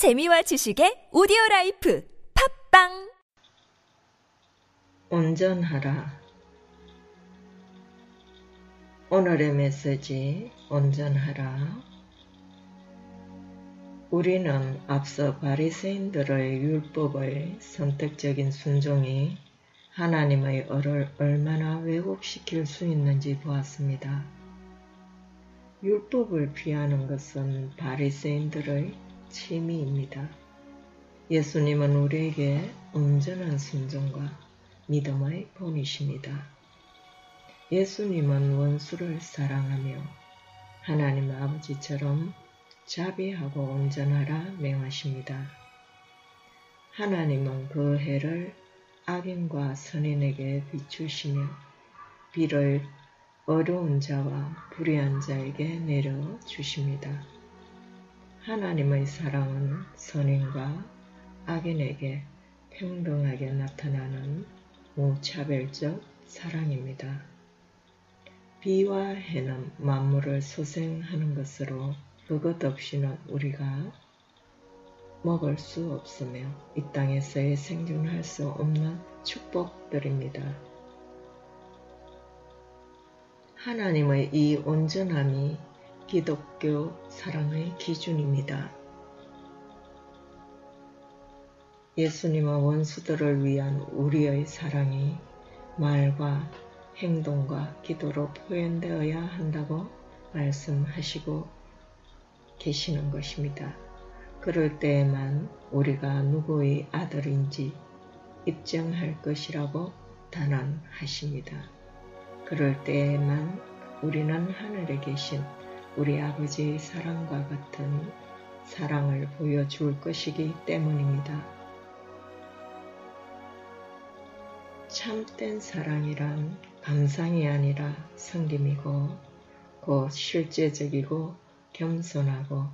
재미와 지식의 오디오 라이프 팟빵 온전하라. 오늘의 메시지 온전하라. 우리는 앞서 바리새인들의 율법의 선택적인 순종이 하나님의 의를 얼마나 왜곡시킬 수 있는지 보았습니다. 율법을 피하는 것은 바리새인들의 취미입니다. 예수님은 우리에게 온전한 순종과 믿음의 본이십니다. 예수님은 원수를 사랑하며 하나님 아버지처럼 자비하고 온전하라 명하십니다. 하나님은 그 해를 악인과 선인에게 비추시며 비를 어려운 자와 불의한 자에게 내려 주십니다. 하나님의 사랑은 선인과 악인에게 평등하게 나타나는 무차별적 사랑입니다. 비와 해는 만물을 소생하는 것으로 그것 없이는 우리가 먹을 수 없으며 이 땅에서의 생존할 수 없는 축복들입니다. 하나님의 이 온전함이 기독교 사랑의 기준입니다. 예수님은 원수들을 위한 우리의 사랑이 말과 행동과 기도로 표현되어야 한다고 말씀하시고 계시는 것입니다. 그럴 때에만 우리가 누구의 아들인지 입증할 것이라고 단언하십니다. 그럴 때에만 우리는 하늘에 계신 우리 아버지의 사랑과 같은 사랑을 보여줄 것이기 때문입니다. 참된 사랑이란 감상이 아니라 성김이고 곧 실제적이고 겸손하고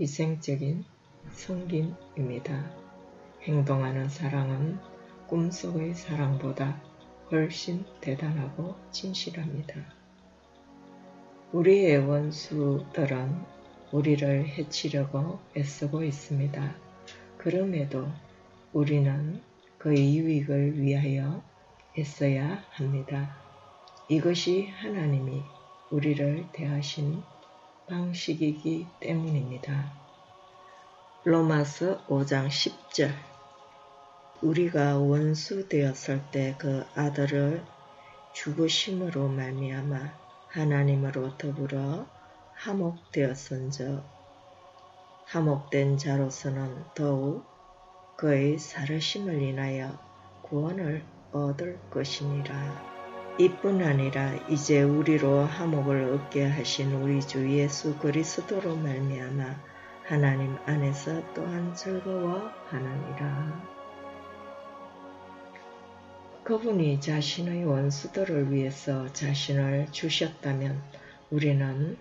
희생적인 성김입니다. 행동하는 사랑은 꿈속의 사랑보다 훨씬 대단하고 진실합니다. 우리의 원수들은 우리를 해치려고 애쓰고 있습니다. 그럼에도 우리는 그의 유익을 위하여 애써야 합니다. 이것이 하나님이 우리를 대하신 방식이기 때문입니다. 로마서 5장 10절 우리가 원수 되었을 때 그 아들을 죽으심으로 말미암아 하나님으로 더불어 함옥되었은즉 함옥된 자로서는 더욱 그의 살으심을 인하여 구원을 얻을 것이니라. 이뿐 아니라 이제 우리로 함옥을 얻게 하신 우리 주 예수 그리스도로 말미암아 하나님 안에서 또한 즐거워하느니라. 그분이 자신의 원수들을 위해서 자신을 주셨다면 우리는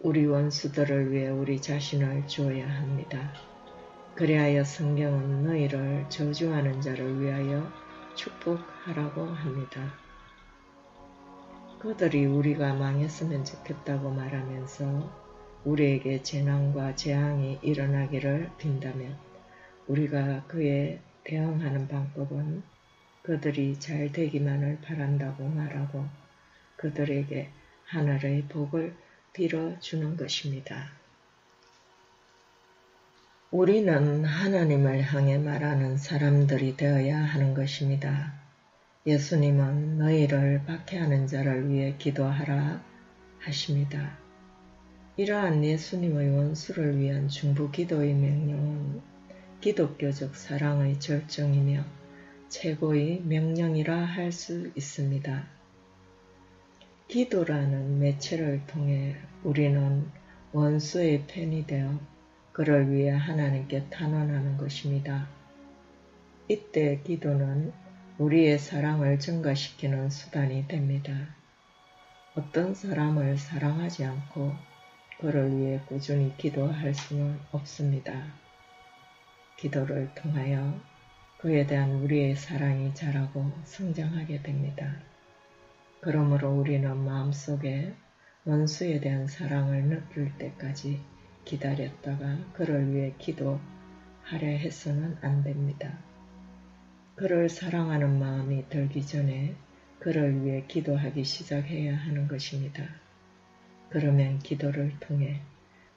우리 원수들을 위해 우리 자신을 주어야 합니다. 그리하여 성경은 너희를 저주하는 자를 위하여 축복하라고 합니다. 그들이 우리가 망했으면 좋겠다고 말하면서 우리에게 재난과 재앙이 일어나기를 빈다면 우리가 그에 대응하는 방법은 그들이 잘 되기만을 바란다고 말하고 그들에게 하늘의 복을 빌어주는 것입니다. 우리는 하나님을 향해 말하는 사람들이 되어야 하는 것입니다. 예수님은 너희를 박해하는 자를 위해 기도하라 하십니다. 이러한 예수님의 원수를 위한 중부 기도의 명령은 기독교적 사랑의 절정이며 최고의 명령이라 할 수 있습니다. 기도라는 매체를 통해 우리는 원수의 팬이 되어 그를 위해 하나님께 탄원하는 것입니다. 이때 기도는 우리의 사랑을 증가시키는 수단이 됩니다. 어떤 사람을 사랑하지 않고 그를 위해 꾸준히 기도할 수는 없습니다. 기도를 통하여 그에 대한 우리의 사랑이 자라고 성장하게 됩니다. 그러므로 우리는 마음속에 원수에 대한 사랑을 느낄 때까지 기다렸다가 그를 위해 기도 하려 해서는 안 됩니다. 그를 사랑하는 마음이 들기 전에 그를 위해 기도하기 시작해야 하는 것입니다. 그러면 기도를 통해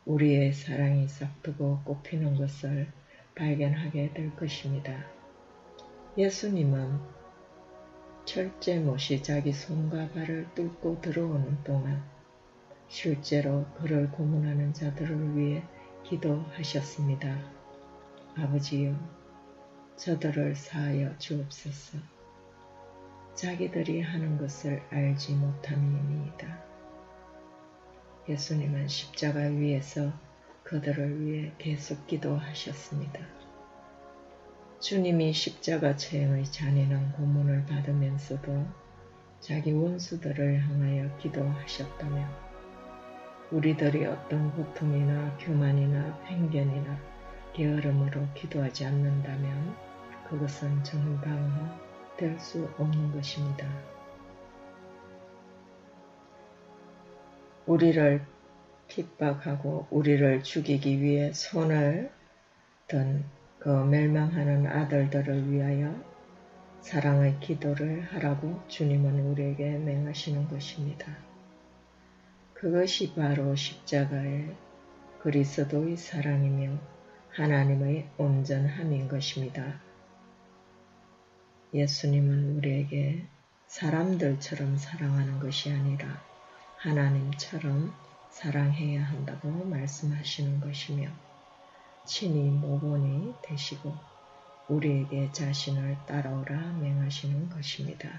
우리의 사랑이 싹트고 꽃피는 것을 발견하게 될 것입니다. 예수님은 철제 못이 자기 손과 발을 뚫고 들어오는 동안 실제로 그를 고문하는 자들을 위해 기도하셨습니다. 아버지여, 저들을 사하여 주옵소서. 자기들이 하는 것을 알지 못함이니이다. 예수님은 십자가 위에서 그들을 위해 계속 기도하셨습니다. 주님이 십자가 체행의 잔인한 고문을 받으면서도 자기 원수들을 향하여 기도하셨다며 우리들이 어떤 고통이나 교만이나 편견이나 게으름으로 기도하지 않는다면 그것은 정당화 될 수 없는 것입니다. 우리를 핍박하고 우리를 죽이기 위해 손을 든 그 멸망하는 아들들을 위하여 사랑의 기도를 하라고 주님은 우리에게 맹하시는 것입니다. 그것이 바로 십자가의 그리스도의 사랑이며 하나님의 온전함인 것입니다. 예수님은 우리에게 사람들처럼 사랑하는 것이 아니라 하나님처럼 사랑해야 한다고 말씀하시는 것이며 친히 모본이 되시고 우리에게 자신을 따라오라 맹하시는 것입니다.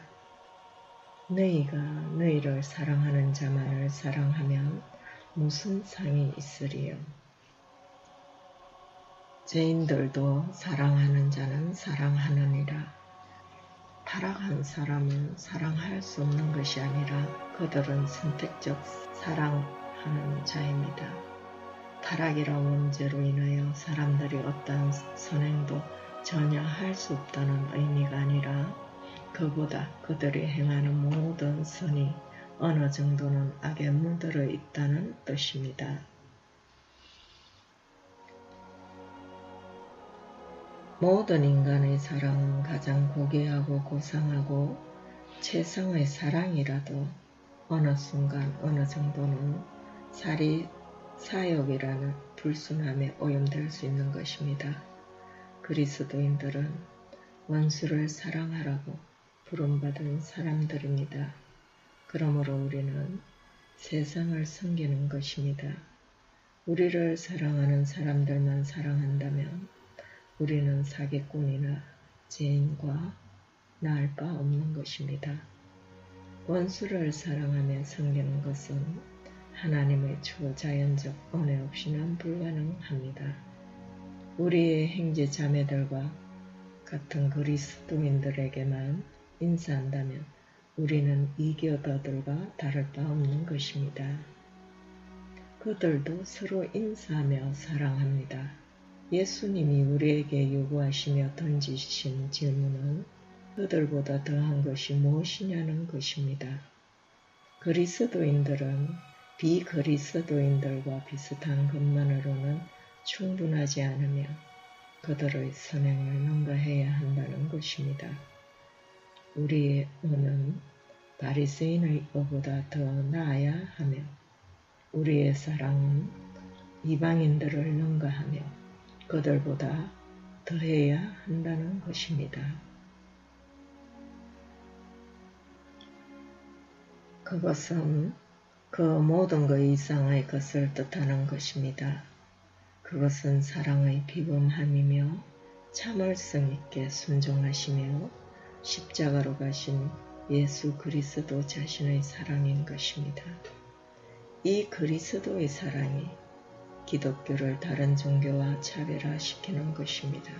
너희가 너희를 사랑하는 자만을 사랑하면 무슨 상이 있으리요? 죄인들도 사랑하는 자는 사랑하느니라. 타락한 사람은 사랑할 수 없는 것이 아니라 그들은 선택적 사랑하는 자입니다. 타락이라 문제로 인하여 사람들이 어떠한 선행도 전혀 할 수 없다는 의미가 아니라 그보다 그들이 행하는 모든 선이 어느 정도는 악에 물들어 있다는 뜻입니다. 모든 인간의 사랑은 가장 고귀하고 고상하고 최상의 사랑이라도 어느 순간 어느 정도는 살이 사역이라는 불순함에 오염될 수 있는 것입니다. 그리스도인들은 원수를 사랑하라고 부름받은 사람들입니다. 그러므로 우리는 세상을 섬기는 것입니다. 우리를 사랑하는 사람들만 사랑한다면 우리는 사기꾼이나 죄인과 나을 바 없는 것입니다. 원수를 사랑하며 섬기는 것은 하나님의 초자연적 은혜 없이는 불가능합니다. 우리의 행제 자매들과 같은 그리스도인들에게만 인사한다면 우리는 이교도들과 다를 바 없는 것입니다. 그들도 서로 인사하며 사랑합니다. 예수님이 우리에게 요구하시며 던지신 질문은 그들보다 더한 것이 무엇이냐는 것입니다. 그리스도인들은 비그리스도인들과 비슷한 것만으로는 충분하지 않으며 그들의 선행을 능가해야 한다는 것입니다. 우리의 의는 바리새인의 의보다 더 나아야 하며 우리의 사랑은 이방인들을 능가하며 그들보다 더해야 한다는 것입니다. 그것은 그 모든 것 이상의 것을 뜻하는 것입니다. 그것은 사랑의 비범함이며 참을성 있게 순종하시며 십자가로 가신 예수 그리스도 자신의 사랑인 것입니다. 이 그리스도의 사랑이 기독교를 다른 종교와 차별화시키는 것입니다.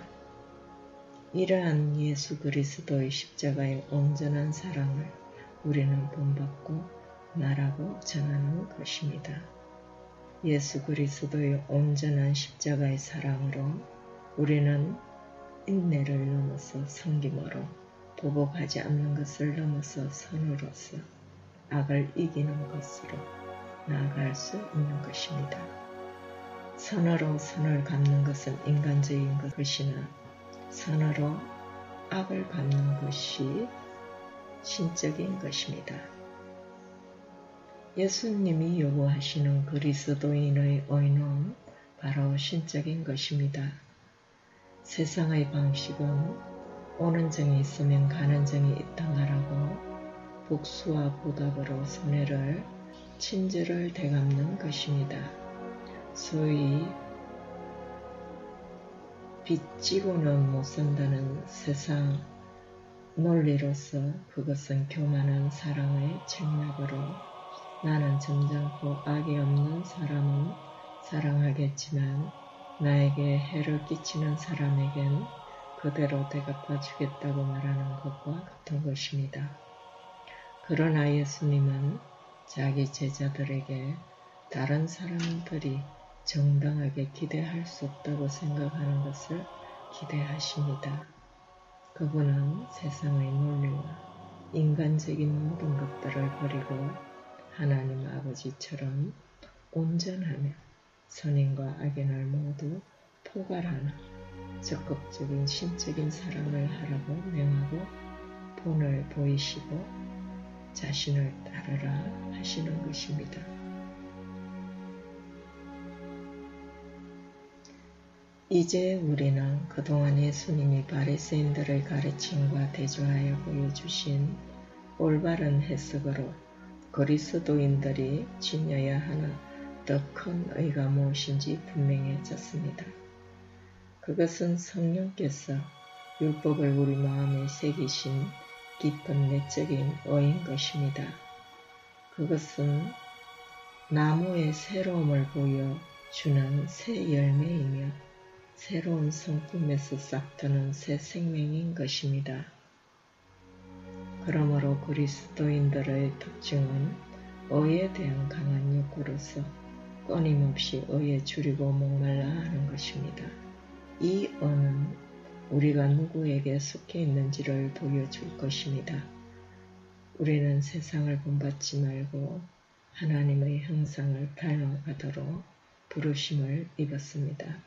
이러한 예수 그리스도의 십자가의 온전한 사랑을 우리는 본받고 말하고 전하는 것입니다. 예수 그리스도의 온전한 십자가의 사랑으로 우리는 인내를 넘어서 성김으로 보복하지 않는 것을 넘어서 선으로서 악을 이기는 것으로 나아갈 수 있는 것입니다. 선으로 선을 갚는 것은 인간적인 것이나 선으로 악을 갚는 것이 신적인 것입니다. 예수님이 요구하시는 그리스도인의 의는 바로 신적인 것입니다. 세상의 방식은 오는 정이 있으면 가는 정이 있다 말하고 복수와 보답으로 손해를 친절을 되갚는 것입니다. 소위 빚지고는 못 산다는 세상 논리로서 그것은 교만한 사랑의 책략으로 나는 점잖고 악이 없는 사람은 사랑하겠지만 나에게 해를 끼치는 사람에겐 그대로 대갚아 주겠다고 말하는 것과 같은 것입니다. 그러나 예수님은 자기 제자들에게 다른 사람들이 정당하게 기대할 수 없다고 생각하는 것을 기대하십니다. 그분은 세상의 논리와 인간적인 모든 것들을 버리고 하나님 아버지처럼 온전하며 선인과 악인을 모두 포괄하는 적극적인 신적인 사랑을 하라고 명하고 본을 보이시고 자신을 따르라 하시는 것입니다. 이제 우리는 그동안 예수님이 바리새인들의 가르침과 대조하여 보여주신 올바른 해석으로 그리스도인들이 지녀야 하는 더 큰 의가 무엇인지 분명해졌습니다. 그것은 성령께서 율법을 우리 마음에 새기신 깊은 내적인 의인 것입니다. 그것은 나무의 새로움을 보여주는 새 열매이며 새로운 성품에서 싹트는 새 생명인 것입니다. 그러므로 그리스도인들의 특징은 의에 대한 강한 욕구로서 끊임없이 의에 줄이고 목말라 하는 것입니다. 이 의는 우리가 누구에게 속해 있는지를 보여줄 것입니다. 우리는 세상을 본받지 말고 하나님의 형상을 닮아가도록 부르심을 입었습니다.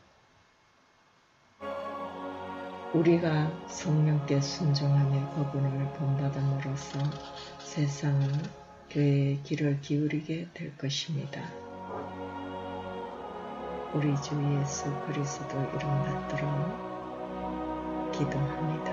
우리가 성령께 순종하며 그분을 본받음으로써 세상은 교회의 길을 기울이게 될 것입니다. 우리 주 예수 그리스도 이름 받들어 기도합니다.